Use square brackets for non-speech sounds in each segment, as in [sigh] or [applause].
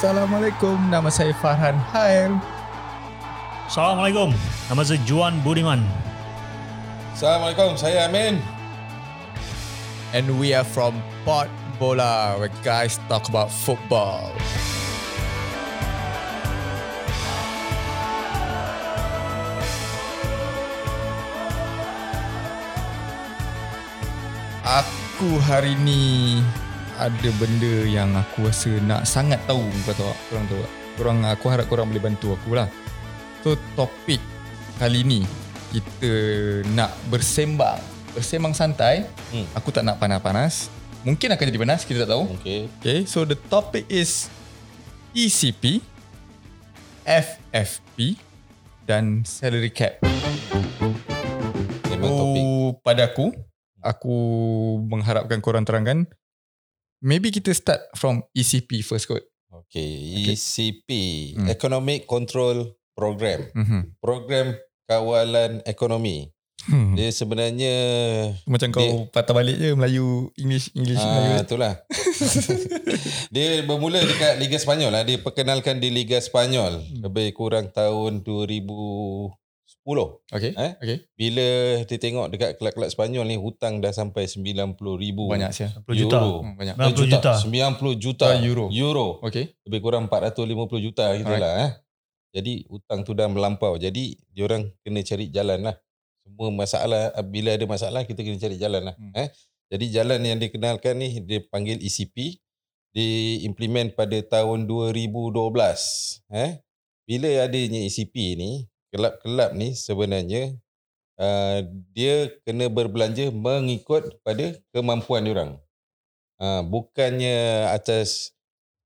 Assalamualaikum, nama saya Farhan Hair. Assalamualaikum. Nama saya Juan Budiman. Assalamualaikum, saya Amin. And we are from Pod Bola, where guys talk about football. Aku hari ni ada benda yang aku rasa nak sangat tahu kau tahu? Korang tahu? Korang, aku harap korang boleh bantu aku lah. So topik kali ni kita nak bersembang. Bersembang santai. Hmm. Aku tak nak panas-panas. Mungkin akan jadi panas, kita tak tahu. Okey. Okay, so the topic is ECP, FFP dan salary cap. Memang topik. Oh, pada aku, aku mengharapkan korang terangkan. Maybe kita start from ECP first kot. Okey, ECP, Hmm. Economic Control Program. Mm-hmm. Program kawalan ekonomi. Hmm. Dia sebenarnya Macam kau patah balik je Melayu, English, English, Melayu. Ah, itulah. [laughs] dia bermula dekat Liga Spanyol lah. Dia perkenalkan di Liga Spanyol Hmm. lebih kurang tahun 2010. Okay, Eh? okay. Bila dia tengok dekat kelab-kelab Spanyol ni hutang dah sampai 90 ribu Banyak sih. 10 juta. euro. Hmm, banyak. 90 juta. 90 juta Ah, euro. euro. Okay. Lebih kurang 450 juta gitu Alright. lah eh. Jadi hutang tu dah melampau. Jadi diorang kena cari jalan lah. Semua masalah bila ada masalah kita kena cari jalan lah. Hmm. Eh. Jadi jalan yang dikenalkan ni dia panggil ECP diimplement pada tahun 2012 eh. Bila adanya ECP ni kelab-kelab ni sebenarnya uh, dia kena berbelanja mengikut pada kemampuan diorang. Uh, bukannya atas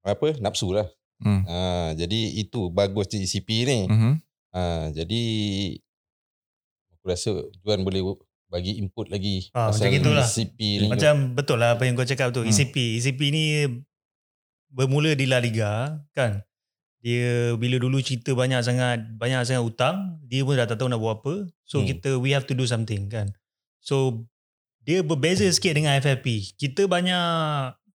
apa nafsu lah. Hmm. Ha, jadi itu bagus di ECP ni. Mm-hmm. Ha, jadi aku rasa Juan boleh bagi input lagi Ah, macam gitulah. ECP ni. Macam betul lah apa yang kau cakap tu. Hmm. ECP. ECP ni bermula di La Liga kan. Dia bila dulu cerita banyak sangat banyak sangat hutang, dia pun dah tak tahu nak buat apa. So Hmm. kita we have to do something kan. So dia berbeza sikit dengan FFP. Kita banyak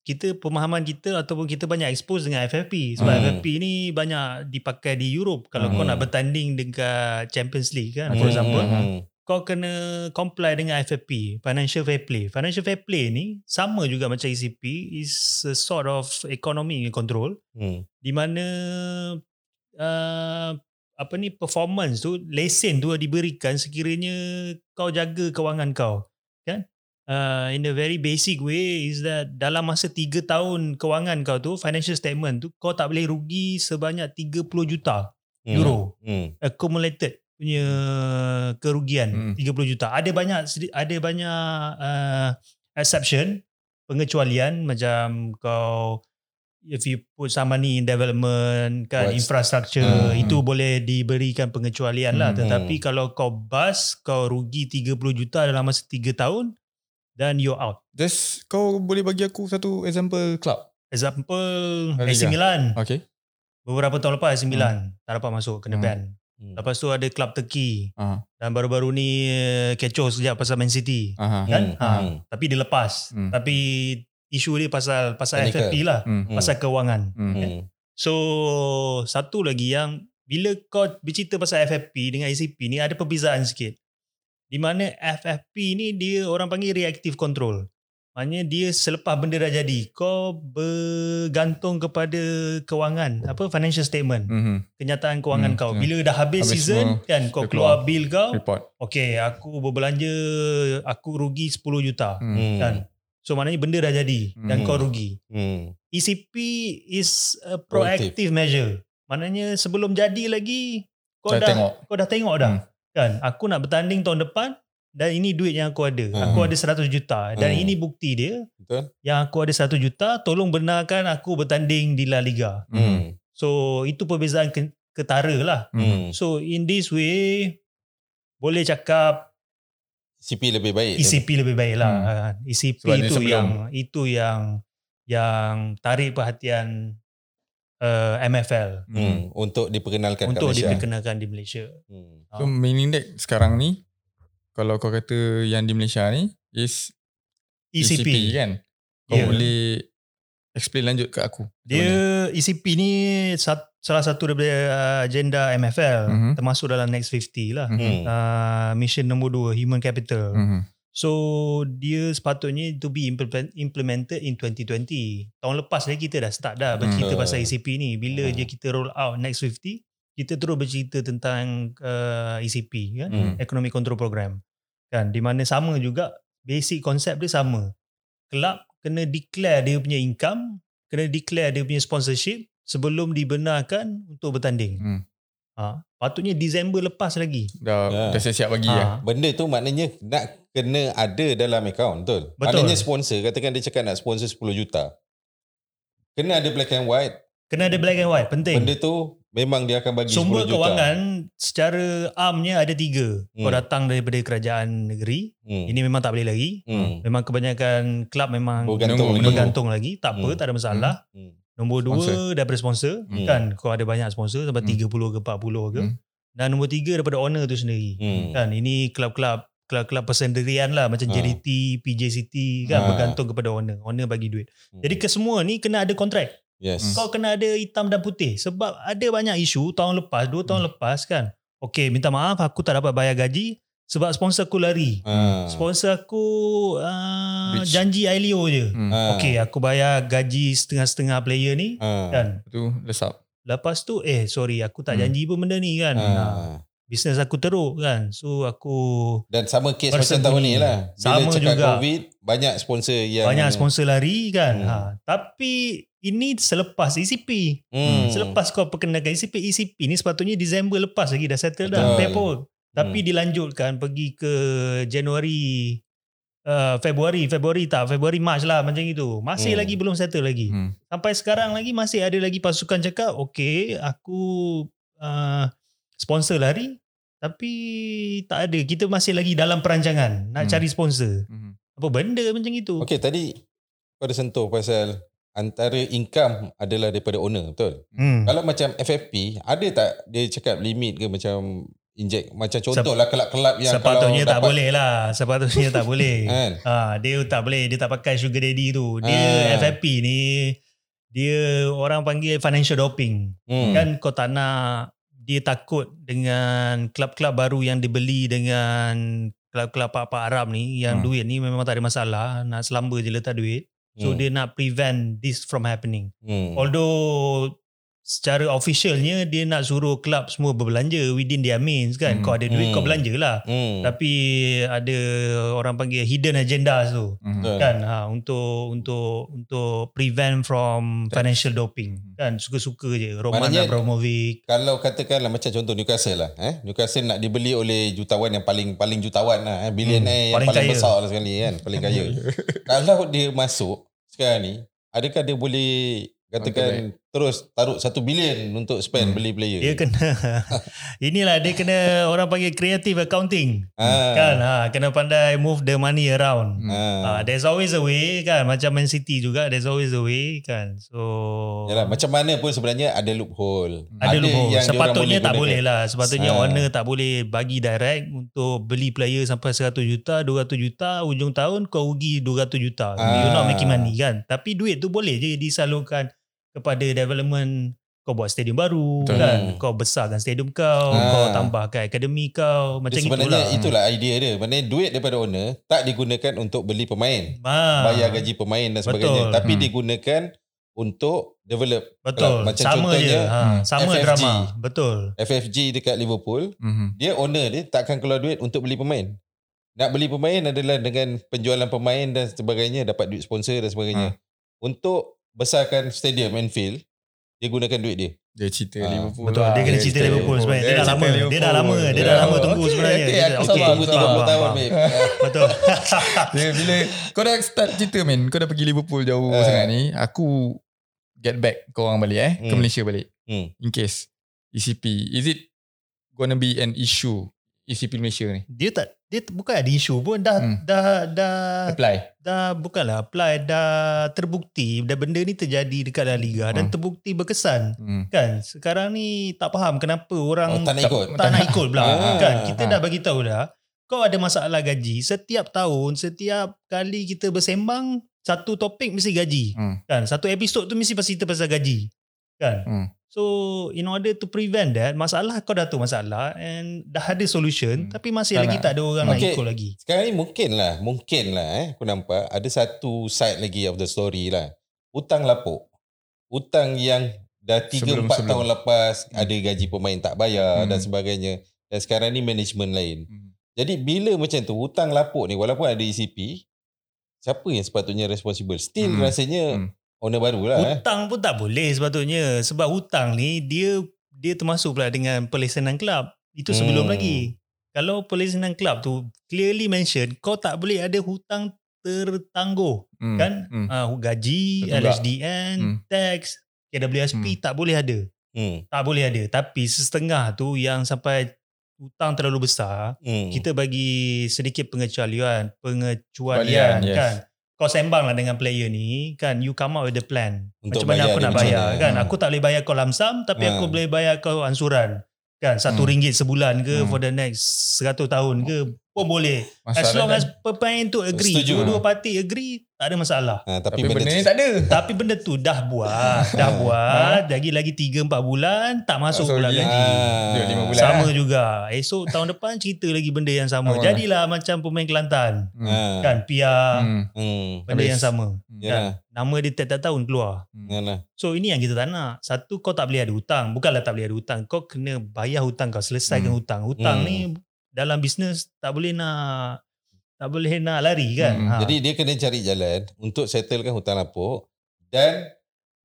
kita pemahaman kita ataupun kita banyak expose dengan FFP sebab Hmm. FFP ni banyak dipakai di Europe kalau kau Hmm. nak bertanding dekat Champions League kan Hmm, for example hmm, hmm. Kau kena comply dengan FFP, Financial Fair Play. Financial Fair Play ni sama juga macam ECP, is a sort of economic control Hmm. di mana uh, apa ni performance tu, lesen tu diberikan sekiranya kau jaga kewangan kau. Kan? Uh, in a very basic way is that dalam masa 3 tahun kewangan kau tu, financial statement tu, kau tak boleh rugi sebanyak 30 juta Hmm. euro Hmm. accumulated punya kerugian Hmm. 30 juta. Ada banyak ada banyak uh, exception pengecualian macam kau if you put some money in development kan What's- infrastructure Hmm. itu boleh diberikan pengecualian lah Hmm. tetapi kalau kau bust kau rugi 30 juta dalam masa 3 tahun dan you're out. Just kau boleh bagi aku satu example club. Example AC. Milan. Okay. Beberapa tahun lepas AC Milan tak dapat masuk kena Hmm. ban. Hmm. Lepas tu ada klub Turki. Ah. Dan baru-baru ni uh, kecoh sekejap pasal Man City. Aha. Kan? Hmm. Ha, Hmm. Tapi dia lepas. Hmm. Tapi isu dia pasal pasal Technical. FFP lah. Hmm. Pasal kewangan. Hmm. Hmm. So satu lagi yang bila kau bercerita pasal FFP dengan ACP ni ada perbezaan sikit. Di mana FFP ni dia orang panggil reactive control. Maknanya dia selepas benda dah jadi, kau bergantung kepada kewangan, apa financial statement, Mhm. kenyataan kewangan Hmm, kau. ya. Bila dah habis, Habis season semua, kan kau keluar keluar. bill kau, Report. okay aku berbelanja, aku rugi 10 juta. Hmm. Hmm. Kan? So maknanya benda dah jadi dan Hmm. kau rugi. Hmm. ECP is a proactive measure. Maknanya sebelum jadi lagi kau Dah dah tengok. kau dah tengok dah. Hmm. Kan? Aku nak bertanding tahun depan dan ini duit yang aku ada. Hmm. Aku ada 100 juta dan Hmm. ini bukti dia Betul? yang aku ada 100 juta tolong benarkan aku bertanding di La Liga. Hmm. So itu perbezaan ke- ketara lah. Hmm. So in this way boleh cakap CP lebih baik. ECP lebih baik lah. Hmm. Hmm. ECP Sebab itu sebelum. yang itu yang yang tarik perhatian uh, MFL Hmm. Hmm. Untuk diperkenalkan untuk kat Malaysia. diperkenalkan di Malaysia. Hmm. So meaning that sekarang ni kalau kau kata yang di Malaysia ni is ECP. ECP kan. Kau Yeah. boleh Explain lanjut kat aku. Dia? ECP ni sat, salah satu daripada uh, agenda MFL Mhm. termasuk dalam Next 50 lah. Mhm. Hmm. Uh, mission nombor 2 Human Capital. Mhm. So dia sepatutnya to be implement- implemented in 2020. Tahun lepas lagi kita dah start dah bercerita Hmm. pasal ECP ni. Bila Hmm. je kita roll out Next 50, kita terus bercerita tentang uh, ECP kan, Hmm. Economic Control Program. Kan di mana sama juga basic konsep dia sama. Kelab kena declare dia punya income, kena declare dia punya sponsorship sebelum dibenarkan untuk bertanding. Hmm. Ha, patutnya Disember lepas lagi. Dah, Ya. dah siap-siap bagi Ha. lah. Benda tu maknanya nak kena ada dalam akaun, betul? Betul. Maknanya sponsor, katakan dia cakap nak sponsor 10 juta. Kena ada black and white. Kena ada black and white, penting. Benda tu memang dia akan bagi Sumber 10 juta. kewangan secara armnya ada tiga. Kau Hmm. datang daripada kerajaan negeri. Hmm. Ini memang tak boleh lagi. Hmm. Memang kebanyakan kelab memang Bergantung bergantung lagi. Tak apa, Hmm. tak ada masalah. Hmm. Nombor dua Sponsor. daripada sponsor. Hmm. Kan kau ada banyak sponsor sampai Hmm. 30 ke 40 ke. Hmm. Dan nombor tiga daripada owner tu sendiri. Hmm. Kan ini kelab-kelab kelab-kelab persendirian lah macam Ha. JDT, PJ City kan Ha. bergantung kepada owner. Owner bagi duit. Hmm. Jadi kesemua ni kena ada kontrak. Yes. Kau kena ada hitam dan putih sebab ada banyak isu tahun lepas, dua tahun lepas kan. Okay, minta maaf aku tak dapat bayar gaji sebab sponsor aku lari. Ha. Sponsor aku uh, janji ILO je. Hmm. Ha. Okay, aku bayar gaji setengah-setengah player ni Ha. kan. Tu lesap. Lepas tu eh sorry aku tak Hmm. janji pun benda ni kan. Ha. Ha. Bisnes aku teruk kan. So aku Dan sama kes macam tahun ni lah. Bila Sama cakap juga. COVID, banyak sponsor yang... banyak sponsor lari kan. Hmm. Ha. Tapi ini selepas ECP. Hmm. Selepas kau perkenalkan ECP, ECP ni sepatutnya Disember lepas lagi dah settle dah Betul. paperwork. Tapi Hmm. dilanjutkan pergi ke Januari uh, Februari, Februari tak, Februari Mac lah macam itu. Masih Hmm. lagi belum settle lagi. Hmm. Sampai sekarang lagi masih ada lagi pasukan cakap, okay aku uh, sponsor lari tapi tak ada. Kita masih lagi dalam perancangan nak Hmm. cari sponsor. Hmm. Apa benda macam itu? Okey, tadi kau ada sentuh pasal antara income adalah daripada owner, betul? Hmm. Kalau macam FFP, ada tak dia cakap limit ke macam inject macam contohlah kelab-kelab yang Sepatutnya kalau tak dapat, boleh lah. Sepatutnya tak boleh. [laughs] Kan? Ha, dia tak boleh, dia tak pakai sugar daddy tu. Dia Ah. FFP ni dia orang panggil financial doping. Hmm. Kan kau tak nak dia takut dengan klub-klub baru yang dibeli dengan klub-klub pak-pak Arab ni yang Hmm. duit ni memang tak ada masalah, nak selamba je letak duit. So Hmm. dia nak prevent this from happening. Hmm. Although secara officialnya dia nak suruh klub semua berbelanja within their means kan. Hmm. Kau ada duit Hmm. kau belanja lah. Hmm. Tapi ada orang panggil hidden agendas tu Hmm. Betul. kan ha, untuk untuk untuk prevent from financial doping kan suka-suka je Roman Maknanya- Abramovich Kalau katakanlah macam contoh Newcastle lah, eh? Newcastle nak dibeli oleh jutawan yang paling paling jutawan lah, eh? Hmm, billionaire yang paling paling, kaya. besar lah sekali kan, paling kaya. [laughs] Kalau dia masuk sekarang ni, adakah dia boleh katakan terus taruh satu bilion untuk spend Hmm. beli player? dia kena [laughs] inilah dia kena orang panggil creative accounting Ah. kan ha, kena pandai move the money around Hmm. Ah. ha, there's always a way kan macam Man City juga there's always a way kan so Yalah, macam mana pun sebenarnya ada loophole. ada loophole. yang Sepatutnya tak gunakan. boleh lah. Sepatutnya Ah. owner tak boleh bagi direct untuk beli player sampai 100 juta, 200 juta, ujung tahun kau rugi 200 juta. Ah. You're not making money kan. Tapi duit tu boleh je disalurkan kepada development kau buat stadium baru Betul. kan. Hmm. Kau besarkan stadium kau, Ah. kau tambahkan akademi kau, macam Dia sebenarnya itulah. itulah idea dia. Maknanya duit daripada owner tak digunakan untuk beli pemain. Ah. Bayar gaji pemain dan sebagainya. Betul. Tapi Hmm. digunakan untuk develop Betul. Macam sama je. contohnya, Ha, hmm, sama FFG. drama. Betul. FFG dekat Liverpool. Hmm. Dia owner dia takkan keluar duit untuk beli pemain. Nak beli pemain adalah dengan penjualan pemain dan sebagainya. Dapat duit sponsor dan sebagainya. Untuk besarkan stadium Anfield, dia gunakan duit dia. Dia cerita Ah, Liverpool Betul. lah. Dia kena cerita Liverpool sebenarnya. Dia dah cerita lama. Dia dah Liverpool. lama. Dia dah Ya. lama tunggu sebenarnya. okey, Dia- aku okey, sabar, Tunggu aku faham, 30 faham, tahun, faham. babe. [laughs] Betul. Dia bila kau dah start cerita men, kau dah pergi Liverpool jauh Eh. sangat ni, aku get back kau orang balik eh, ke Hmm. Malaysia balik. Hmm. In case ECP, is it gonna be an issue ECP Malaysia ni? dia tak dia bukan ada isu pun dah Hmm. dah dah Apply. dah bukanlah apply dah terbukti dah benda ni terjadi dekat La Liga dan Hmm. terbukti berkesan Hmm. kan sekarang ni tak faham kenapa orang Oh, tak nak ikut. tak nak ikut pula [laughs] Ah, kan ah, kita ah. dah bagi tahu dah kau ada masalah gaji setiap tahun setiap kali kita bersembang satu topik mesti gaji Hmm. kan satu episod tu mesti pasti cerita pasal gaji kan Hmm. So in order to prevent that masalah kau dah tahu masalah and dah ada solution Hmm. tapi masih Tak lagi nak. tak ada orang nak Okay. ikut lagi Sekarang ni mungkin lah, mungkin lah eh, aku nampak ada satu side lagi of the story lah. Hutang lapuk. Hutang yang dah 3-4 Sebelum-sebelum. tahun lepas Hmm. ada gaji pemain tak bayar Hmm. dan sebagainya. Dan sekarang ni management lain. Hmm. Jadi bila macam tu hutang lapuk ni walaupun ada ECP, siapa yang sepatutnya responsible? Still Hmm. rasanya Hmm. Owner baru lah eh. hutang pun tak boleh sepatutnya sebab hutang ni dia dia termasuk pula dengan pelaksanaan kelab itu sebelum Hmm. lagi kalau pelaksanaan kelab tu clearly mention kau tak boleh ada hutang tertangguh Hmm. kan Hmm. uh, gaji Betul tak? LHDN Hmm. tax KWSP tak boleh ada Hmm. tak boleh ada tapi setengah tu yang sampai hutang terlalu besar Hmm. kita bagi sedikit pengecualian Balian, pengecualian yes. Kau sembang lah dengan player ni kan you come up with the plan Untuk macam mana aku nak bayar mana. kan Hmm. aku tak boleh bayar kau lamsam tapi Ha. aku boleh bayar kau ansuran kan satu Hmm. ringgit sebulan ke Hmm. for the next 100 tahun ke pun boleh as long Masalah as kan, pemain tu agree Setuju. dua-dua parti agree tak ada masalah Ha, tapi, tapi benda, benda ni tak ada. tapi benda tu dah buat dah buat lagi lagi 3 4 bulan tak masuk pula lagi. gaji lima bulan sama lah. juga esok tahun depan cerita lagi benda yang sama Sama. jadilah macam pemain Kelantan Hmm. Ha. kan PR Hmm. Hmm. benda Habis. yang sama Ya. kan nama dia tiap-tiap tahun keluar Hmm. Ya lah. so ini yang kita tak nak satu kau tak boleh ada hutang bukanlah tak boleh ada hutang kau kena bayar hutang kau selesaikan Hmm. hutang hutang Hmm. ni dalam bisnes tak boleh nak tak boleh nak lari kan Hmm. ha. Jadi dia kena cari jalan untuk settlekan hutang lapuk dan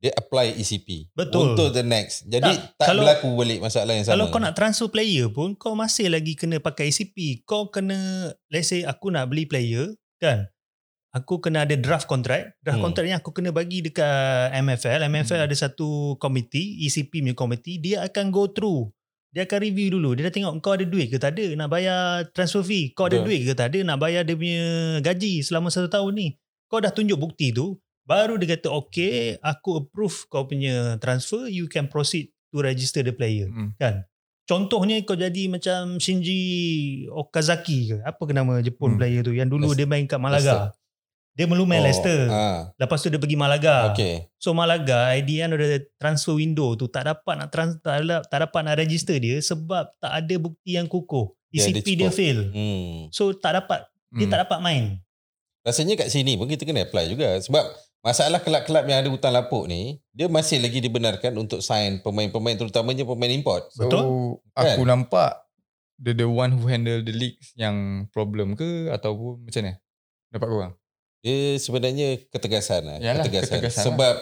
dia apply ECP Betul. untuk the next. Jadi Tak, tak, kalau- berlaku balik masalah yang sama. Kalau kau nak transfer player pun kau masih lagi kena pakai ACP. Kau kena let's say aku nak beli player kan. Aku kena ada draft contract. Draft Hmm. contract ni aku kena bagi dekat MFL. MFL Hmm. ada satu komiti, ECP punya komiti, dia akan go through. Dia akan review dulu. Dia dah tengok kau ada duit ke tak ada nak bayar transfer fee. Kau ada Betul. duit ke tak ada nak bayar dia punya gaji selama satu tahun ni. Kau dah tunjuk bukti tu, baru dia kata okay, aku approve kau punya transfer, you can proceed to register the player Hmm. kan contohnya kau jadi macam Shinji Okazaki ke apa ke nama Jepun Hmm. player tu yang dulu Leicester. dia main kat Malaga dia melumain oh, Leicester Ha, lepas tu dia pergi Malaga okay. so Malaga of the transfer window tu tak dapat nak trans, tak, ada- tak dapat nak register dia sebab tak ada bukti yang kukuh Dia ada ECP dia cukup. fail Hmm. so tak dapat dia Hmm. tak dapat main Rasanya kat sini pun kita kena apply juga. Sebab masalah kelab-kelab yang ada hutang lapuk ni, dia masih lagi dibenarkan untuk sign pemain-pemain terutamanya pemain import. So, Betul? aku nampak the the one who handle the leagues yang problem ke ataupun macam mana? Dapat korang? Dia sebenarnya ketegasan lah. Yalah, ketegasan. ketegasan Sebab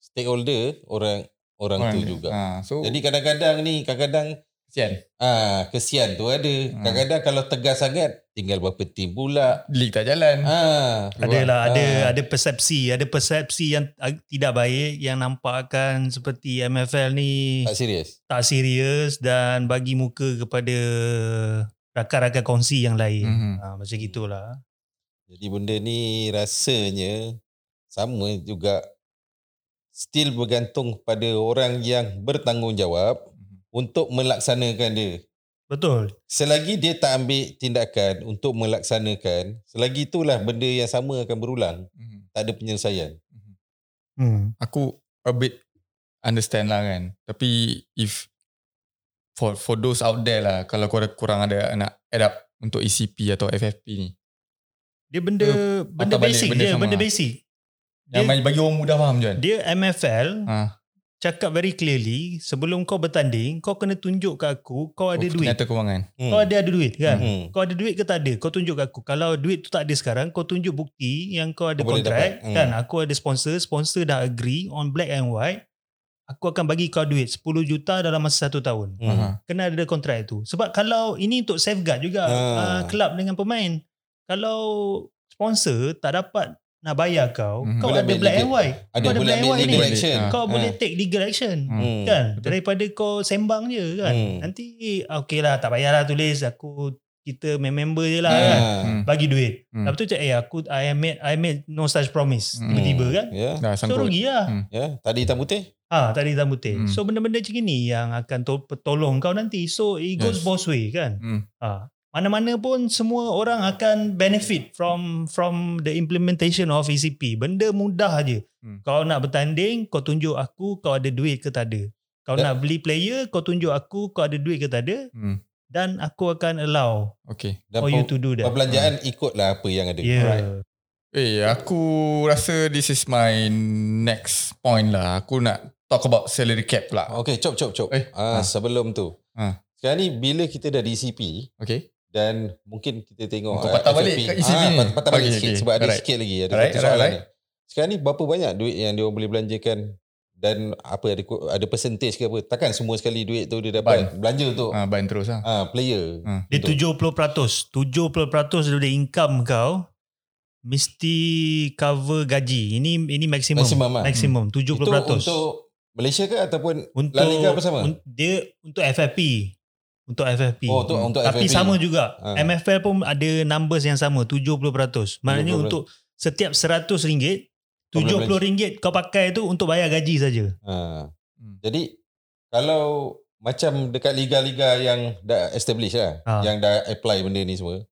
stakeholder orang orang, tu dia. juga. Ha, so, Jadi kadang-kadang ni, kadang-kadang kesian. ah kesian tu ada. Hmm. Kadang-kadang kalau tegas sangat, tinggal berapa tim pula. League tak jalan. Ah, Adalah ada Ah. ada persepsi, ada persepsi yang tidak baik yang nampakkan seperti MFL ni tak serius. tak serius dan bagi muka kepada rakan-rakan kongsi yang lain. Mhm. Ha, macam gitulah. Jadi benda ni rasanya sama juga still bergantung pada orang yang bertanggungjawab Mhm. untuk melaksanakan dia. Betul. Selagi dia tak ambil tindakan untuk melaksanakan, selagi itulah benda yang sama akan berulang. Mhm. Tak ada penyelesaian. Hmm. Aku a bit understand lah kan. Tapi if for for those out there lah, kalau korang, korang ada nak add up untuk ECP atau FFP ni. Dia benda Dia benda basic benda je, sama benda basic. Yang Dia- bagi orang mudah faham je? Dia MFL Ha, cakap very clearly sebelum kau bertanding kau kena tunjuk kat aku kau ada duit. Nyata kewangan. Hmm. Kau ada ada duit kan? Hmm. Kau ada duit ke tak ada? Kau tunjuk kat aku. Kalau duit tu tak ada sekarang, kau tunjuk bukti yang kau ada Kau kontrak. Hmm. Kan? Aku ada sponsor. Sponsor dah agree on black and white. Aku akan bagi kau duit 10 juta dalam masa satu tahun. Hmm. Kena ada kontrak tu. Sebab kalau ini untuk safeguard juga Ha. uh, kelab dengan pemain. Kalau sponsor tak dapat nak bayar kau, Mhm. kau Boleh ada black and white. Ada kau ada boleh black and white ni. action. Ha. Kau Ha. boleh take legal action. Hmm. Hmm. Kan? Betul. Daripada kau sembang je kan. Hmm. Nanti okey lah tak payahlah tulis aku kita member je lah Ah. kan. Hmm. Bagi duit. Hmm. Lepas tu cakap eh aku I made I made no such promise. Hmm. Tiba-tiba kan. Ya. Dah So rugi lah. Hmm. Ya, tadi hitam putih. Ha, tadi hitam putih. Hmm. So benda-benda macam ni yang akan to- tolong kau nanti. So it goes Yes. both way kan. Hmm. Ha. Mana-mana pun semua orang akan benefit from from the implementation of ECP. Benda mudah aje. Hmm. Kau nak bertanding, kau tunjuk aku kau ada duit ke tak ada. Kau Dan- nak beli player, kau tunjuk aku kau ada duit ke tak ada Hmm. dan aku akan allow Okay. Dan for you to do that. perbelanjaan ikutlah apa yang ada. Yeah. Right. Eh, aku rasa this is my next point lah. Aku nak talk about salary cap pula. Okay, cop cop cop. Eh, ah, ah. sebelum tu. Ah. Sekarang ni bila kita dah di ECP Okay. Dan mungkin kita tengok Kau ah, patah balik FFP. kat ECP ah, ni. pat- patah balik Okay, sikit okay. sebab ada Alright. sikit lagi ada Alright, satu soalan alright, ni. Sekarang ni berapa banyak duit yang dia orang boleh belanjakan dan apa ada ada percentage ke apa? Takkan semua sekali duit tu dia dapat belanja untuk Ah, ban terus lah. ah player. Ah. Dia Betul. 70%. 70% daripada income kau mesti cover gaji. Ini ini maksimum. Maksimum lah. Maksimum 70%. Itu untuk Malaysia ke ataupun untuk La Liga apa sama? un- dia untuk FFP. Untuk FFP. Oh, untuk untuk Tapi FFP. sama juga. Ah. MFL pun ada numbers yang sama 70%. Maknanya 70%. untuk setiap RM100 Kau boleh RM70 kau pakai tu untuk bayar gaji saja. Ha. Hmm. Jadi kalau macam dekat liga-liga yang dah establish lah, Ha. yang dah apply benda ni semua,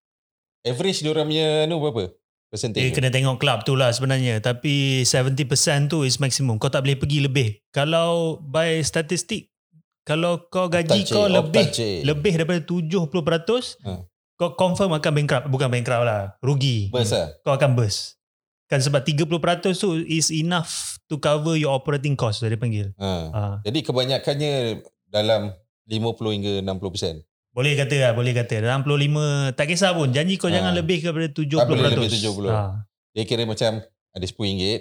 average diorang punya anu berapa? Dia Percentage? kena tengok club tu lah sebenarnya. Tapi 70% tu is maksimum. Kau tak boleh pergi lebih. Kalau by statistik, kalau kau gaji kau lebih optace. lebih daripada 70%, Ha. kau confirm akan bankrupt. Bukan bankrupt lah. Rugi. Burst lah. Kau akan burst. Kan sebab 30% tu is enough to cover your operating cost dia panggil. Ha. Ha. Jadi kebanyakannya dalam 50 hingga 60%. Boleh kata lah, boleh kata. 65, tak kisah pun. Janji kau Ha. jangan lebih kepada 70%. Tak boleh lebih 70. Ha. Dia kira macam ada RM10,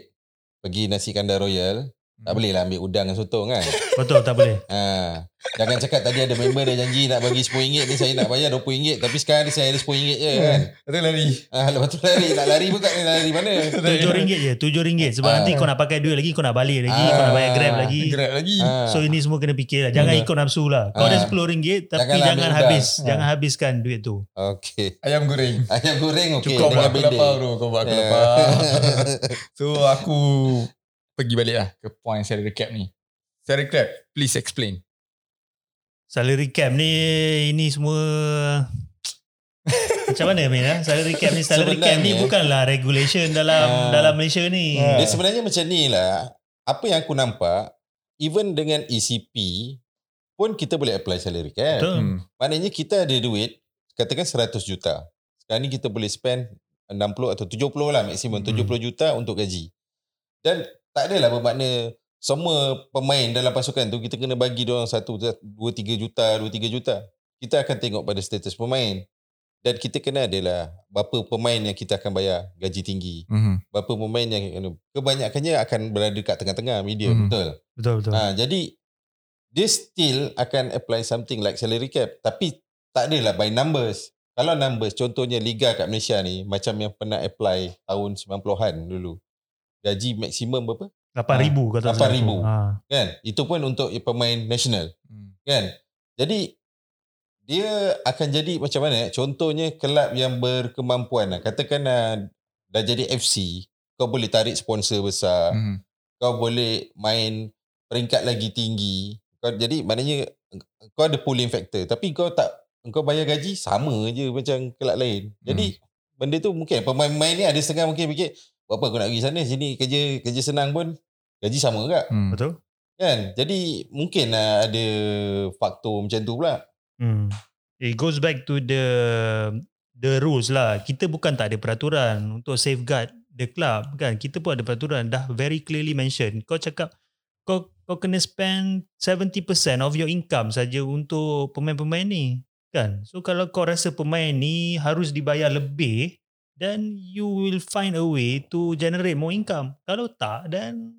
pergi nasi kandar royal, Hmm. Tak boleh lah ambil udang dan sotong kan. [laughs] Betul, tak boleh. Ha. Jangan cakap tadi ada member dah janji nak bagi RM10 ni saya nak bayar RM20 tapi sekarang ni saya ada RM10 je kan. Kata lari. Ah, lepas tu lari. Nak lari pun tak lari mana. [laughs] RM7 je, RM7. Sebab Ah. nanti kau nak pakai duit lagi, kau nak balik lagi, kau nak bayar Ah. grab lagi. Gerak lagi. Ah. So ini semua kena fikir lah. Jangan Betul. ikut nafsu lah. Kau Ah. ada RM10 tapi jangan habis. udang. Jangan habiskan duit tu. Okey. Ayam goreng. Ayam goreng buat dengan aku lapar bro. Kau buat aku Ya. lapar. [laughs] so aku pergi balik lah ke point salary cap ni. Salary cap, please explain. Salary cap ni, ini semua... [laughs] Macam mana Min? Ha? Salary cap ni, salary cap ni Sebenarnya- bukanlah regulation dalam Ah. dalam Malaysia ni. Ah. Dia sebenarnya macam ni lah. Apa yang aku nampak, even dengan ECP pun kita boleh apply salary cap. Betul. Hmm. Maknanya kita ada duit, katakan 100 juta. Sekarang ni kita boleh spend 60 atau 70 lah maksimum. Hmm. 70 juta untuk gaji. Dan tak adalah bermakna semua pemain dalam pasukan tu kita kena bagi dia orang 1 2 3 juta, 2 3 juta. Kita akan tengok pada status pemain. Dan kita kena adalah berapa pemain yang kita akan bayar gaji tinggi. Mhm. Berapa pemain yang kebanyakannya akan berada kat tengah-tengah medium, Hmm. betul. Betul, betul. Ha, jadi dia still akan apply something like salary cap tapi tak adalah by numbers. Kalau numbers contohnya liga kat Malaysia ni macam yang pernah apply tahun 90-an dulu. Gaji maksimum berapa? RM8,000 kata 8,000. Ha. Kan? Itu pun untuk pemain national, Hmm. kan? Jadi dia akan jadi macam mana? Contohnya kelab yang berkemampuan lah. Katakan uh, dah jadi FC, kau boleh tarik sponsor besar Mhm. kau boleh main peringkat lagi tinggi. Kau jadi maknanya kau ada pulling factor tapi kau tak kau bayar gaji sama je macam kelab lain. Jadi benda tu mungkin pemain-pemain ni ada setengah mungkin fikir buat apa aku nak pergi sana sini kerja kerja senang pun gaji sama juga Hmm. Betul? kan. Jadi mungkin lah ada faktor macam tu pula. Hmm. It goes back to the the rules lah. Kita bukan tak ada peraturan untuk safeguard the club kan. Kita pun ada peraturan dah very clearly mention. Kau cakap kau kau kena spend 70% of your income saja untuk pemain-pemain ni kan. So kalau kau rasa pemain ni harus dibayar lebih then you will find a way to generate more income. Kalau tak then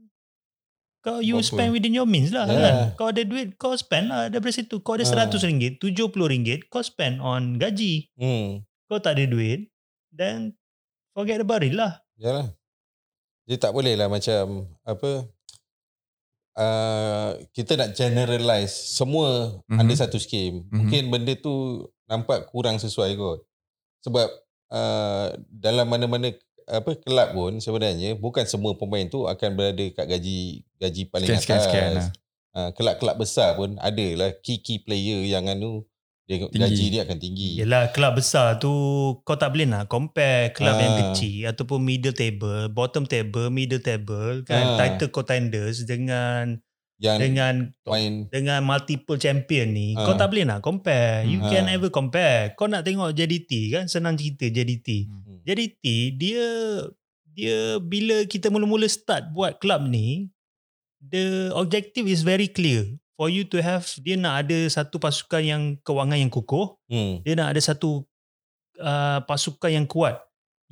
kau you apa? spend within your means lah Ya. kan. Kau ada duit kau spend lah daripada situ. Kau ada Ha. RM100, RM70 kau spend on gaji. Hmm. Kau tak ada duit then forget about it lah. Yalah. Dia tak boleh lah macam apa uh, kita nak generalize semua Mhm. under satu skim. Mhm. Mungkin benda tu nampak kurang sesuai kot. Sebab uh, dalam mana-mana apa kelab pun sebenarnya bukan semua pemain tu akan berada kat gaji gaji paling Sekian, sekian, atas. sekian lah. Uh, kelab-kelab besar pun ada lah key key player yang anu dia Tinggi. gaji dia akan tinggi. Yelah kelab besar tu kau tak boleh nak compare kelab Ah. yang kecil ataupun middle table, bottom table, middle table kan Ah. title contenders dengan Yang dengan main dengan multiple champion ni Ah. kau tak boleh nak compare. You Ah. can never compare. Kau nak tengok JDT kan senang cerita JDT. Hmm. JDT dia dia bila kita mula-mula start buat club ni the objective is very clear for you to have dia nak ada satu pasukan yang kewangan yang kukuh hmm. dia nak ada satu uh, pasukan yang kuat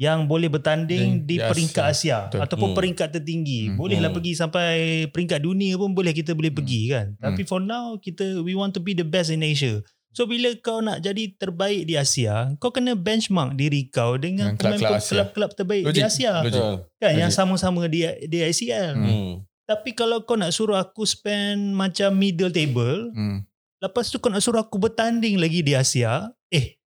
yang boleh bertanding Di- di, di peringkat Asia. Betul. ataupun Hmm. peringkat tertinggi. Hmm. Bolehlah Hmm. pergi sampai peringkat dunia pun boleh kita boleh Hmm. pergi kan. Tapi for now kita we want to be the best in Asia. So bila kau nak jadi terbaik di Asia, kau kena benchmark diri kau dengan kelab-kelab terbaik di Logik. Asia Logik. Kan yang Logik. sama-sama di di ICL. Hmm. Hmm. Tapi kalau kau nak suruh aku spend macam middle table, Hmm. lepas tu kau nak suruh aku bertanding lagi di Asia, eh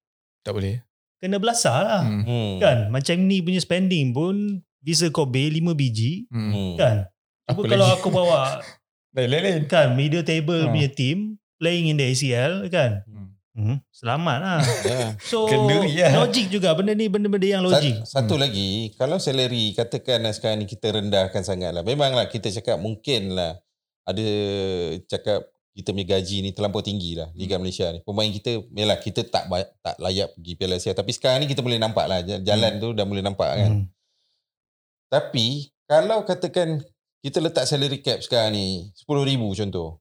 Tak boleh. Kena belasah lah. Hmm. Hmm. Kan macam ni punya spending pun Visa Kobe 5 biji Hmm. Hmm. kan. Apa Cuba kalau lagi? aku bawa [laughs] Lain-lain. kan middle table Ha. punya team playing in the ACL kan. Hmm. Hmm, selamat lah. [laughs] Ya. So Kenduri lah. logik juga benda ni benda-benda yang logik. Sat, satu lagi, kalau salary katakan lah sekarang ni kita rendahkan sangat lah. Memanglah kita cakap mungkin lah ada cakap kita punya gaji ni terlampau tinggi lah Liga Malaysia ni. Pemain kita, yalah kita tak tak layak pergi Piala Asia. Tapi sekarang ni kita boleh nampak lah. Jalan tu dah boleh nampak kan. Hmm. Tapi kalau katakan kita letak salary cap sekarang ni RM10,000 contoh.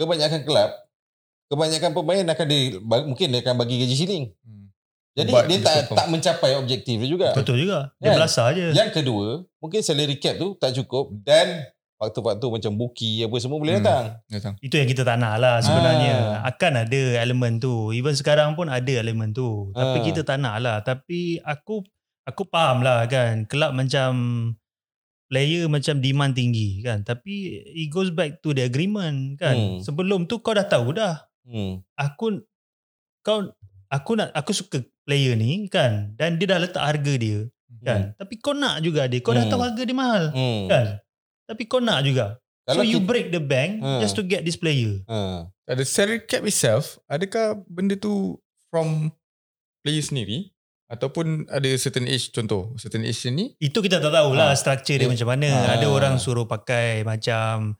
Kebanyakan kelab, kebanyakan pemain akan di, mungkin dia akan bagi gaji siling. Hmm. Jadi But dia tak tak mencapai objektif dia juga. Betul juga. Dia Kan? belasah je. Yang kedua, mungkin salary cap tu tak cukup dan faktor-faktor macam buki apa semua boleh Hmm. datang. Datang. Itu yang kita tak nak lah sebenarnya. Ah. Akan ada elemen tu. Even sekarang pun ada elemen tu. Tapi Ah. kita tak nak lah. Tapi aku aku faham lah kan. Kelab macam player macam demand tinggi kan. Tapi it goes back to the agreement kan. Hmm. Sebelum tu kau dah tahu dah. Hmm. Aku kau aku nak aku suka player ni kan. Dan dia dah letak harga dia kan. Tapi kau nak juga dia. Kau dah Hmm. tahu harga dia mahal Hmm. kan. Tapi kau nak juga. Kalau so you kita- break the bank Ah. just to get this player. Ha. Ada salary cap itself, adakah benda tu from player sendiri ataupun ada certain age contoh, certain age ni Itu kita tak tahulah Ah. structure dia Eh, macam mana. ah. Ada orang suruh pakai macam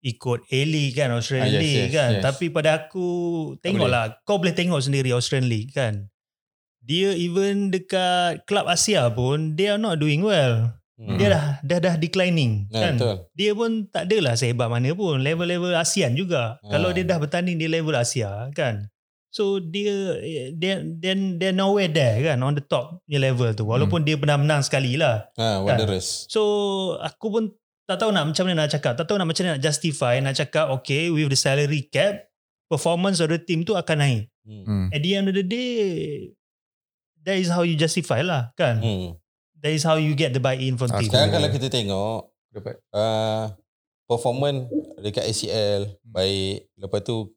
ikut A-League kan, Australian Ah, yes, League yes, kan. yes. Tapi pada aku, tengoklah. Kau boleh tengok sendiri Australian League kan. Dia even dekat club Asia pun, they are not doing well. Hmm. Dia dah, dah dah declining Ya, kan. betul. Dia pun tak adalah sehebat mana pun. Level-level ASEAN juga. Ah. Kalau dia dah bertanding di level Asia kan. So dia dia then they're nowhere there kan on the top punya level tu. Walaupun dia pernah menang sekali lah. Ha, Wanderers. So aku pun tak tahu nak macam mana nak cakap. Tak tahu nak macam mana nak justify nak cakap okay with the salary cap performance of the team tu akan naik. Hmm. hmm. At the end of the day that is how you justify lah kan. Hmm. That is how you get the buy-in from Ah, team. Sekarang kalau kita tengok dapat uh, performance dekat ACL Hmm. baik lepas tu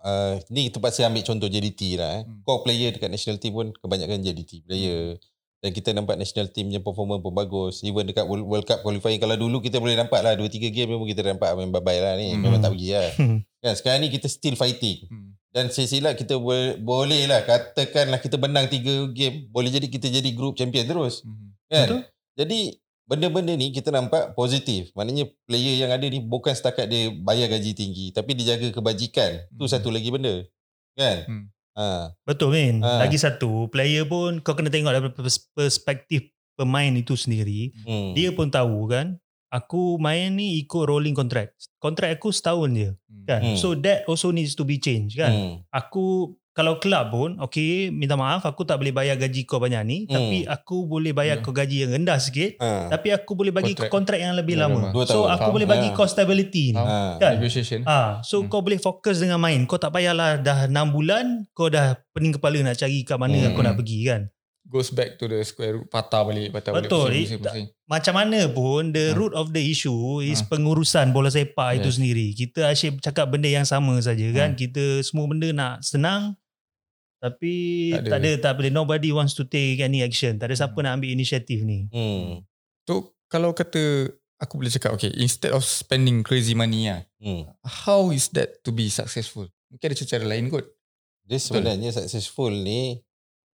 uh, ni terpaksa ambil contoh JDT lah eh. Hmm. Core player dekat national team pun kebanyakan JDT player dan kita nampak national team punya performance pun bagus even dekat World, Cup qualifying kalau dulu kita boleh nampak lah 2-3 game memang kita nampak main bye-bye lah ni Hmm. memang tak pergi lah Hmm. [laughs] kan sekarang ni kita still fighting hmm. Dan silap kita boleh, boleh lah katakanlah kita menang 3 game boleh jadi kita jadi group champion terus Hmm. kan Betul. jadi benda-benda ni kita nampak positif maknanya player yang ada ni bukan setakat dia bayar gaji tinggi tapi dia jaga kebajikan tu Hmm. satu lagi benda kan Hmm. ha Betul Min. Ah. Lagi satu, player pun kau kena tengok dari pers- perspektif pemain itu sendiri. hmm. Dia pun tahu kan, aku main ni ikut rolling contract. Kontrak aku setahun je kan. Hmm. So that also needs to be changed kan. hmm. Aku kalau kelab pun, okay, minta maaf aku tak boleh bayar gaji kau banyak ni. Hmm. Tapi aku boleh bayar Hmm. kau gaji yang rendah sikit. ha. Tapi aku boleh bagi Kontrak. kontrak yang lebih Yang lama. lama. Dua So aku Faham. boleh bagi Ah. kau stability ni. Ha. Kan? negotiation Ah, so Hmm. kau boleh fokus dengan main. Kau tak payahlah dah 6 bulan kau dah pening kepala nak cari kat mana Hmm. aku nak pergi kan. Goes back to the square root patah balik patah Betul. balik pusing-pusing Macam mana pun the Hmm. root of the issue is Hmm. pengurusan bola sepak itu Yes. sendiri. Kita asyik cakap benda yang sama saja kan. Hmm. Kita semua benda nak senang tapi Tak tak ada. ada tak boleh nobody wants to take any action. Tak ada siapa Hmm. nak ambil inisiatif ni. Hmm. So kalau kata aku boleh cakap okay instead of spending crazy money lah Hmm. how is that to be successful? Mungkin ada cara lain kot. Dia sebenarnya successful ni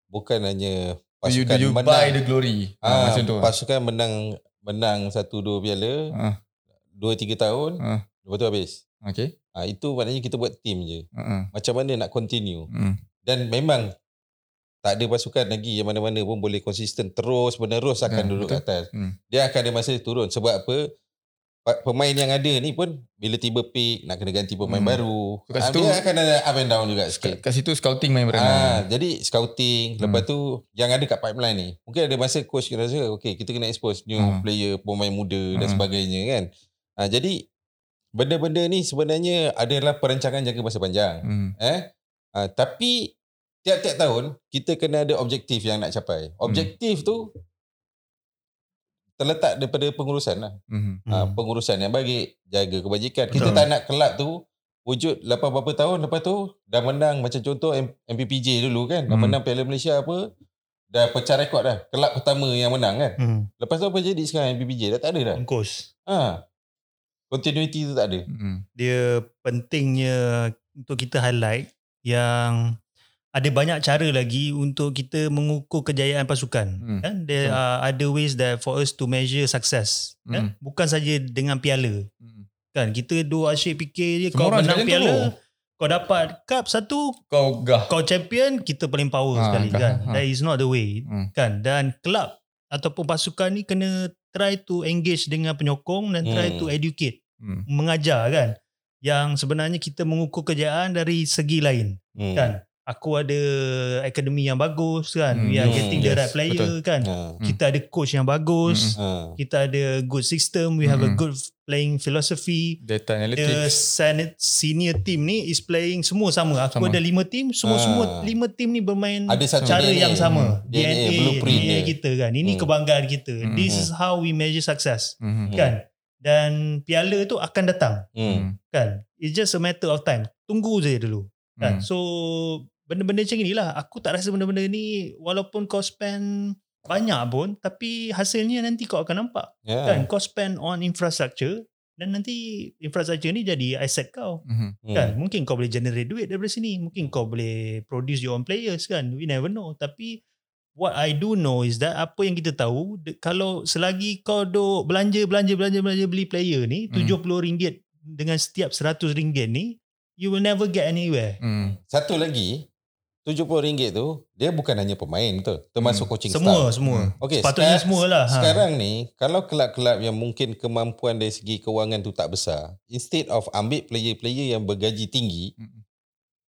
bukan hanya Do you, do pasukan you menang. buy the glory? Ah, Ah, macam tu. pasukan menang menang satu dua piala, Ah, dua tiga tahun, ah, lepas tu habis. okay. Ah, itu maknanya kita buat team je. Ah, Macam mana nak continue. mm, Dan memang tak ada pasukan lagi yang mana-mana pun boleh konsisten terus menerus akan Ya, duduk betul. atas. Hmm. Dia akan ada masa turun. Sebab apa? Pemain yang ada ni pun bila tiba peak nak kena ganti pemain Hmm. baru. Kat Ah, situ- dia akan ada up and down juga sikit. kat situ scouting main Ah, peranan. jadi scouting Hmm. lepas tu yang ada kat pipeline ni. Mungkin ada masa coach kena rasa okay kita kena expose new Hmm. player, pemain muda dan Hmm. sebagainya kan. Ah, jadi benda-benda ni sebenarnya adalah perancangan jangka masa panjang. Hmm. Eh? Ah, tapi tiap-tiap tahun kita kena ada objektif yang nak capai. Objektif tu terletak daripada pengurusan lah. Hmm. Ah, Hmm. pengurusan yang baik, jaga kebajikan. Kita Betul. tak nak kelab tu wujud lepas berapa tahun lepas tu dah menang macam contoh MPPJ dulu kan. Dah Hmm. menang Piala Malaysia apa. Dah pecah rekod dah. Kelab pertama yang menang kan. Hmm. Lepas tu apa jadi sekarang MPPJ? Dah tak ada dah. Ongkos. Ha. Continuity tu tak ada. Hmm. Dia pentingnya untuk kita highlight yang ada banyak cara lagi untuk kita mengukur kejayaan pasukan. Hmm. Kan? There Betul. are other ways that for us to measure success. Kan? Bukan saja dengan piala. Hmm. Kan? Kita dua asyik fikir je Semua kau menang piala, tu. kau dapat cup satu, Kau gah. kau champion, kita paling power Ha, sekali kan. kan. Ha. That is not the way. Hmm. Kan? Dan kelab ataupun pasukan ni kena try to engage dengan penyokong dan try Hmm. to educate, Hmm. mengajar kan. Yang sebenarnya kita mengukur kejayaan dari segi lain Hmm. kan. Aku ada akademi yang bagus kan. Hmm. We are getting the Yes, right player betul. kan. Ha. Hmm. Kita ada coach yang bagus. Ha. Kita ada good system. We have a Hmm. good playing philosophy. Data The analytics. sen- senior team ni is playing semua sama. Aku Sama. ada lima team. Semua-semua Ah. lima team ni bermain Ada satu cara DNA. yang sama. DNA, DNA, blueprint DNA kita kan. Ini Hmm. kebanggaan kita. Hmm. This is how we measure success. Hmm. Kan? Dan piala tu akan datang. Hmm. Kan? It's just a matter of time. Tunggu je dulu. Kan? Hmm. So benda-benda macam ni lah. Aku tak rasa benda-benda ni walaupun kau spend banyak pun tapi hasilnya nanti kau akan nampak. Ya. Kan? Kau spend on infrastructure dan nanti infrastructure ni jadi asset kau. Hmm. Hmm. Kan? Mungkin kau boleh generate duit daripada sini. Mungkin kau boleh produce your own players kan. We never know. Tapi what I do know is that apa yang kita tahu de- kalau selagi kau duk belanja belanja belanja belanja beli player ni Hmm. RM70 dengan setiap RM100 ni you will never get anywhere. Hmm. Satu lagi, RM70 tu, dia bukan hanya pemain betul. Termasuk Hmm. coaching Semua staff. semua. Okey, Sepatutnya sekarang- semua lah. Ha. Sekarang ni, kalau kelab-kelab yang mungkin kemampuan dari segi kewangan tu tak besar, instead of ambil player-player yang bergaji tinggi, Hmm.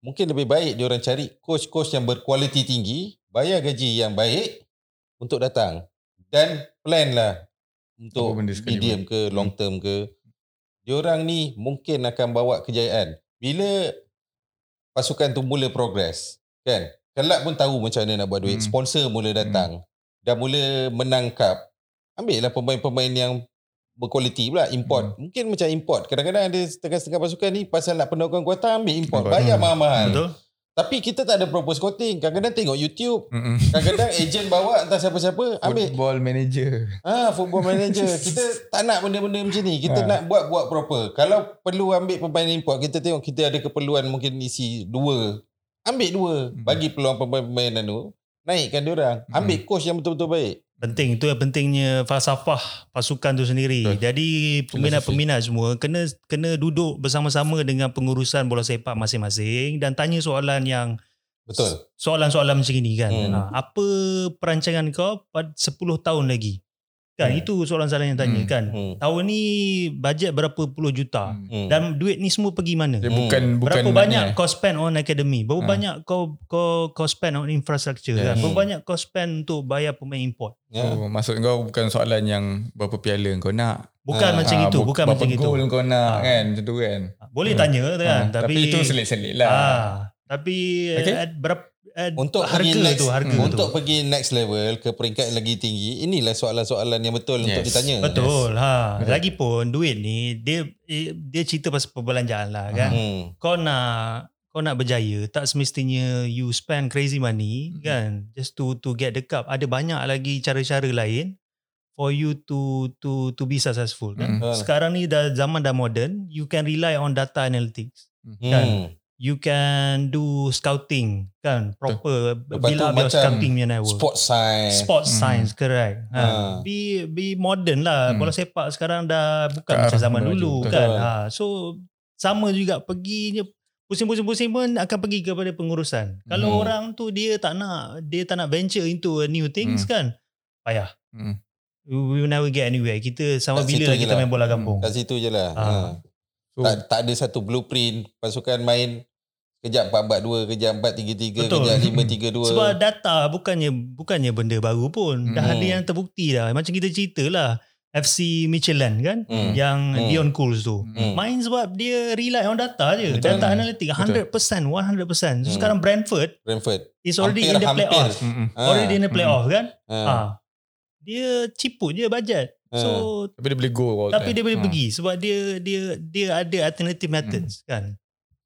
mungkin lebih baik dia orang cari coach-coach yang berkualiti tinggi, bayar gaji yang baik untuk datang. Dan plan lah untuk medium ke long term ke. Diorang ni mungkin akan bawa kejayaan. Bila pasukan tu mula progress, kan? Kelab pun tahu macam mana nak buat duit. Hmm. Sponsor mula datang. Dah mula menang cup. Ambil lah pemain-pemain yang berkualiti pula. Import. Mungkin macam import. Kadang-kadang ada setengah-setengah pasukan ni pasal nak penuhkan kuota ambil import. Import. Bayar Hmm. mahal-mahal. Betul? Tapi kita tak ada propose scouting. Kadang-kadang tengok YouTube. Hmm. Kadang-kadang [laughs] ejen bawa entah siapa-siapa ambil. Football manager. Ah, football manager. kita tak nak benda-benda macam ni. Kita Ha. nak buat-buat proper. Kalau perlu ambil pemain import, kita tengok kita ada keperluan mungkin isi dua. Ambil dua. Hmm. Bagi peluang pemain-pemain anu. Naikkan dia orang. Ambil coach yang betul-betul baik. Penting. Itu yang pentingnya falsafah pasukan tu sendiri. Betul. Jadi peminat-peminat semua kena kena duduk bersama-sama dengan pengurusan bola sepak masing-masing dan tanya soalan yang Betul. soalan-soalan macam ni kan. Hmm. Ha, apa perancangan kau pada 10 tahun lagi? Kan Hmm. itu soalan-soalan yang tanya Hmm. kan. Hmm. Tahun ni bajet berapa puluh juta Hmm. Hmm. dan duit ni semua pergi mana? Dia Hmm. bukan bukan Berapa banyak maknanya- kau spend on academy? Berapa Ha. banyak kau kau kau spend on infrastructure Yes. kan? Berapa Hmm. banyak kau spend untuk bayar pemain import? Ya. Oh, maksud kau bukan soalan yang berapa piala kau nak. Bukan Ah, macam Ah, itu, bu- bukan berapa macam itu. gol kau nak Ah. kan macam tu kan. Boleh Hmm. tanya kan, Ah, tapi, tapi itu selit-selit lah. Ah, tapi Okay. okay. berapa Untuk harga pergi next, tu harga hmm. tu. untuk pergi next level ke peringkat yang lagi tinggi, inilah soalan-soalan yang betul untuk Yes. ditanya. Betul ha. Betul. Lagipun duit ni dia eh, dia cerita pasal perbelanjaan lah kan. Hmm. Kau nak kau nak berjaya tak semestinya you spend crazy money Hmm. kan just to to get the cup. Ada banyak lagi cara-cara lain for you to to to be successful kan. Hmm. Sekarang ni dah zaman dah modern, you can rely on data analytics. Hmm. Kan? You can do scouting kan proper Lepas up your scouting punya network Sport science. sports Hmm. science correct ha. Ha. be be modern lah Hmm. bola sepak sekarang dah bukan Ke macam zaman dulu Betul. kan ha. so sama juga perginya pusing-pusing-pusing pun akan pergi kepada pengurusan kalau Hmm. orang tu dia tak nak dia tak nak venture into a new things kan payah Hmm. we will never get anywhere kita sama Kat bila lah kita lah. main bola kampung Kat situ je lah. Ah. Ha. So, Tak, tak ada satu blueprint pasukan main kejap 4-4-2, kejap 4-3-3, Betul. kejap 5-3-2. Sebab data bukannya bukannya benda baru pun. Dah Hmm. ada yang terbukti dah. Macam kita cerita lah. FC Michelin kan Hmm. yang Hmm. Dion Cools tu. Hmm. Main sebab dia rely on data je. Betul. Data analitik 100%, 100%. So Hmm. sekarang Brentford Brentford. is already in the playoff. Mm-mm. Ha. Already in the playoff kan? Ha. Ah. Dia ciput je bajet. Ha. So Tapi dia boleh go tapi time. dia boleh Ha. pergi sebab dia dia dia ada alternative methods kan.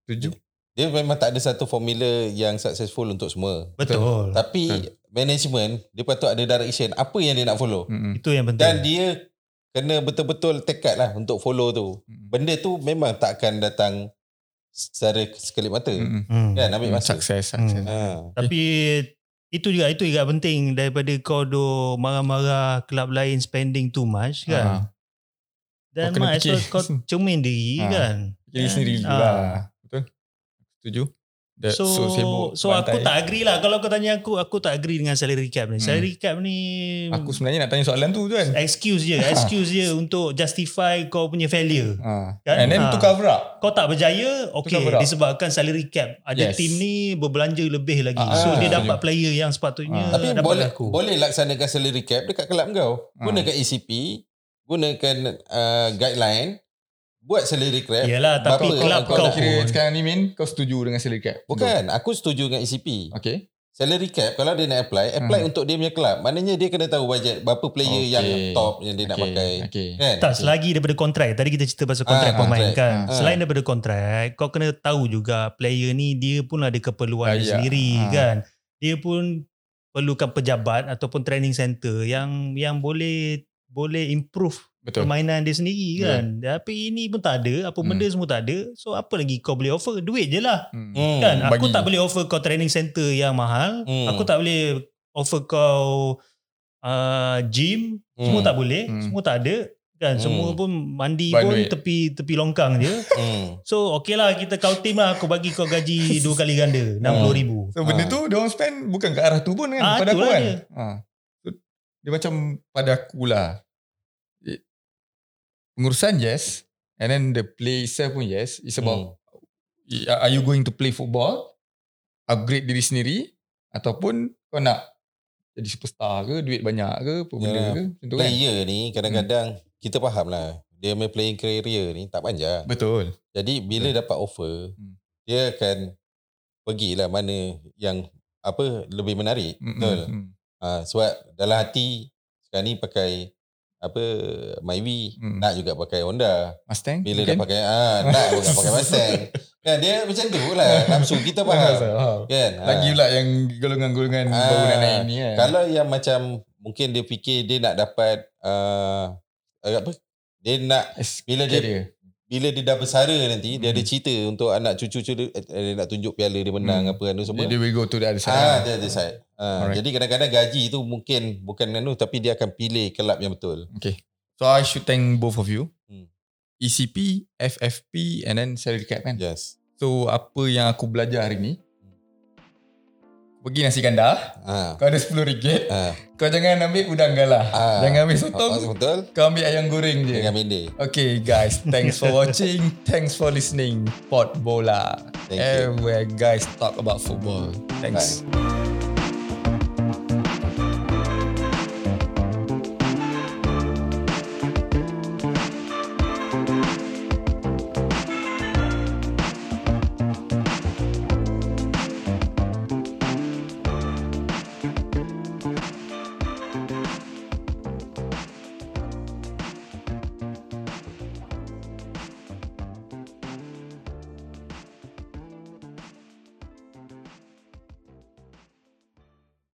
Setuju. Dia memang tak ada satu formula yang successful untuk semua. Betul. Tapi Betul. management dia patut ada direction apa yang dia nak follow. Mm-mm. Itu yang Dan penting. dia kena betul-betul tekad lah untuk follow tu. Mm. Benda tu memang tak akan datang secara sekelip mata. Mm-mm. Hmm. Kan ambil masa. Success, success. Ha. Tapi itu juga itu juga penting daripada kau do marah-marah kelab lain spending too much kan. Ha. Dan Kau as well fikir. kau cermin diri Ha. [laughs] kan. Jadi sendiri Ah. lah. Setuju? That, So sibuk so aku tak agree lah kalau kau tanya aku aku tak agree dengan salary cap ni. Hmm. Salary cap ni Aku sebenarnya nak tanya soalan tu tu kan. excuse je, [laughs] excuse je untuk justify kau punya failure. Ha. Kan? And then Ha. to cover up. Kau tak berjaya, okay, disebabkan salary cap. Ada Yes. team ni berbelanja lebih lagi. Ah, so dia setuju. dapat player yang sepatutnya Ah. Tapi dapat boleh aku. boleh laksanakan salary cap dekat kelab kau. Ha. Gunakan ECP, gunakan uh, guideline, buat salary cap. Yalah, tapi Berapa kelab kau kau nak Kira pun. sekarang ni Min, kau setuju dengan salary cap? Bukan, aku setuju dengan ECP. Okay. Salary cap kalau dia nak apply, apply Hmm. untuk dia punya kelab. Maknanya dia kena tahu bajet berapa player Okay. yang top yang dia nak okay. pakai. Okay. Kan? Tak, selagi daripada kontrak. Tadi kita cerita pasal kontrak Ah, pemain kontrak. kan. Ah. Selain daripada kontrak, kau kena tahu juga player ni dia pun ada keperluan dia Layak. sendiri Ah. kan. Dia pun perlukan pejabat ataupun training center yang yang boleh boleh improve Betul. permainan dia sendiri kan. Tapi ini pun tak ada, apa Hmm. benda semua tak ada. So apa lagi kau boleh offer? Duit je lah. Hmm. Hmm. Kan? Aku bagi. tak boleh offer kau training center yang mahal. Hmm. Aku tak boleh offer kau uh, gym. Semua Hmm. tak boleh. Hmm. Semua tak ada. Kan? Semua Hmm. pun mandi Buat pun duit. tepi tepi longkang je. [laughs] Hmm. So okay lah kita kau team lah. Aku bagi kau gaji [laughs] dua kali ganda. RM60,000. So benda Ah. tu dia orang spend bukan ke arah tu pun kan Ah, pada aku itulah kan. dia. Ha. Dia macam pada aku lah. It- Pengurusan yes and then the play itself pun yes. It's about Hmm. are you going to play football? Upgrade diri sendiri ataupun kau nak jadi superstar ke, duit banyak ke, apa benda Yalah. ke, macam tu kan. Player ni kadang-kadang kita faham lah. Dia punya playing career ni tak panjang. Betul. Jadi bila dapat offer, Hmm. dia akan pergilah mana yang apa lebih menarik. Mm, Betul. mm. Ha, sebab dalam hati sekarang ni pakai apa Myvi, Hmm. nak juga pakai Honda. Mustang? Bila mungkin? dah pakai ah nak juga pakai [laughs] Mustang. kan dia macam tu lah nafsu kita [laughs] faham. Kan? Ha. Lagi pula yang golongan-golongan Ah, baru nak naik ni kan. Kalau yang macam mungkin dia fikir dia nak dapat uh, apa? Dia nak bila dia dia. Bila dia dah bersara nanti dia ada Hmm. cerita untuk anak cucu-cucu dia, eh, dia nak tunjuk piala dia menang Hmm. apa anu semua. Dia, dia will go to the other side. Ah, dia ada side. Ah, Alright. jadi kadang-kadang gaji tu mungkin bukan anu tapi dia akan pilih kelab yang betul. Okay. So I should thank both of you. Hmm. ECP, FFP and then salary cap kan. Yes. So apa yang aku belajar hari ni. Pergi nasi kandar. Ah. Kau ada RM10. Ah. Kau jangan ambil udang galah. Ah. Jangan ambil Oh, sotong. betul? Kau ambil ayam goreng je. Dengan mende. Okay guys, thanks for watching. [laughs] thanks for listening. Pot Bola. Thank you. Everywhere guys talk about football. Thanks. Bye.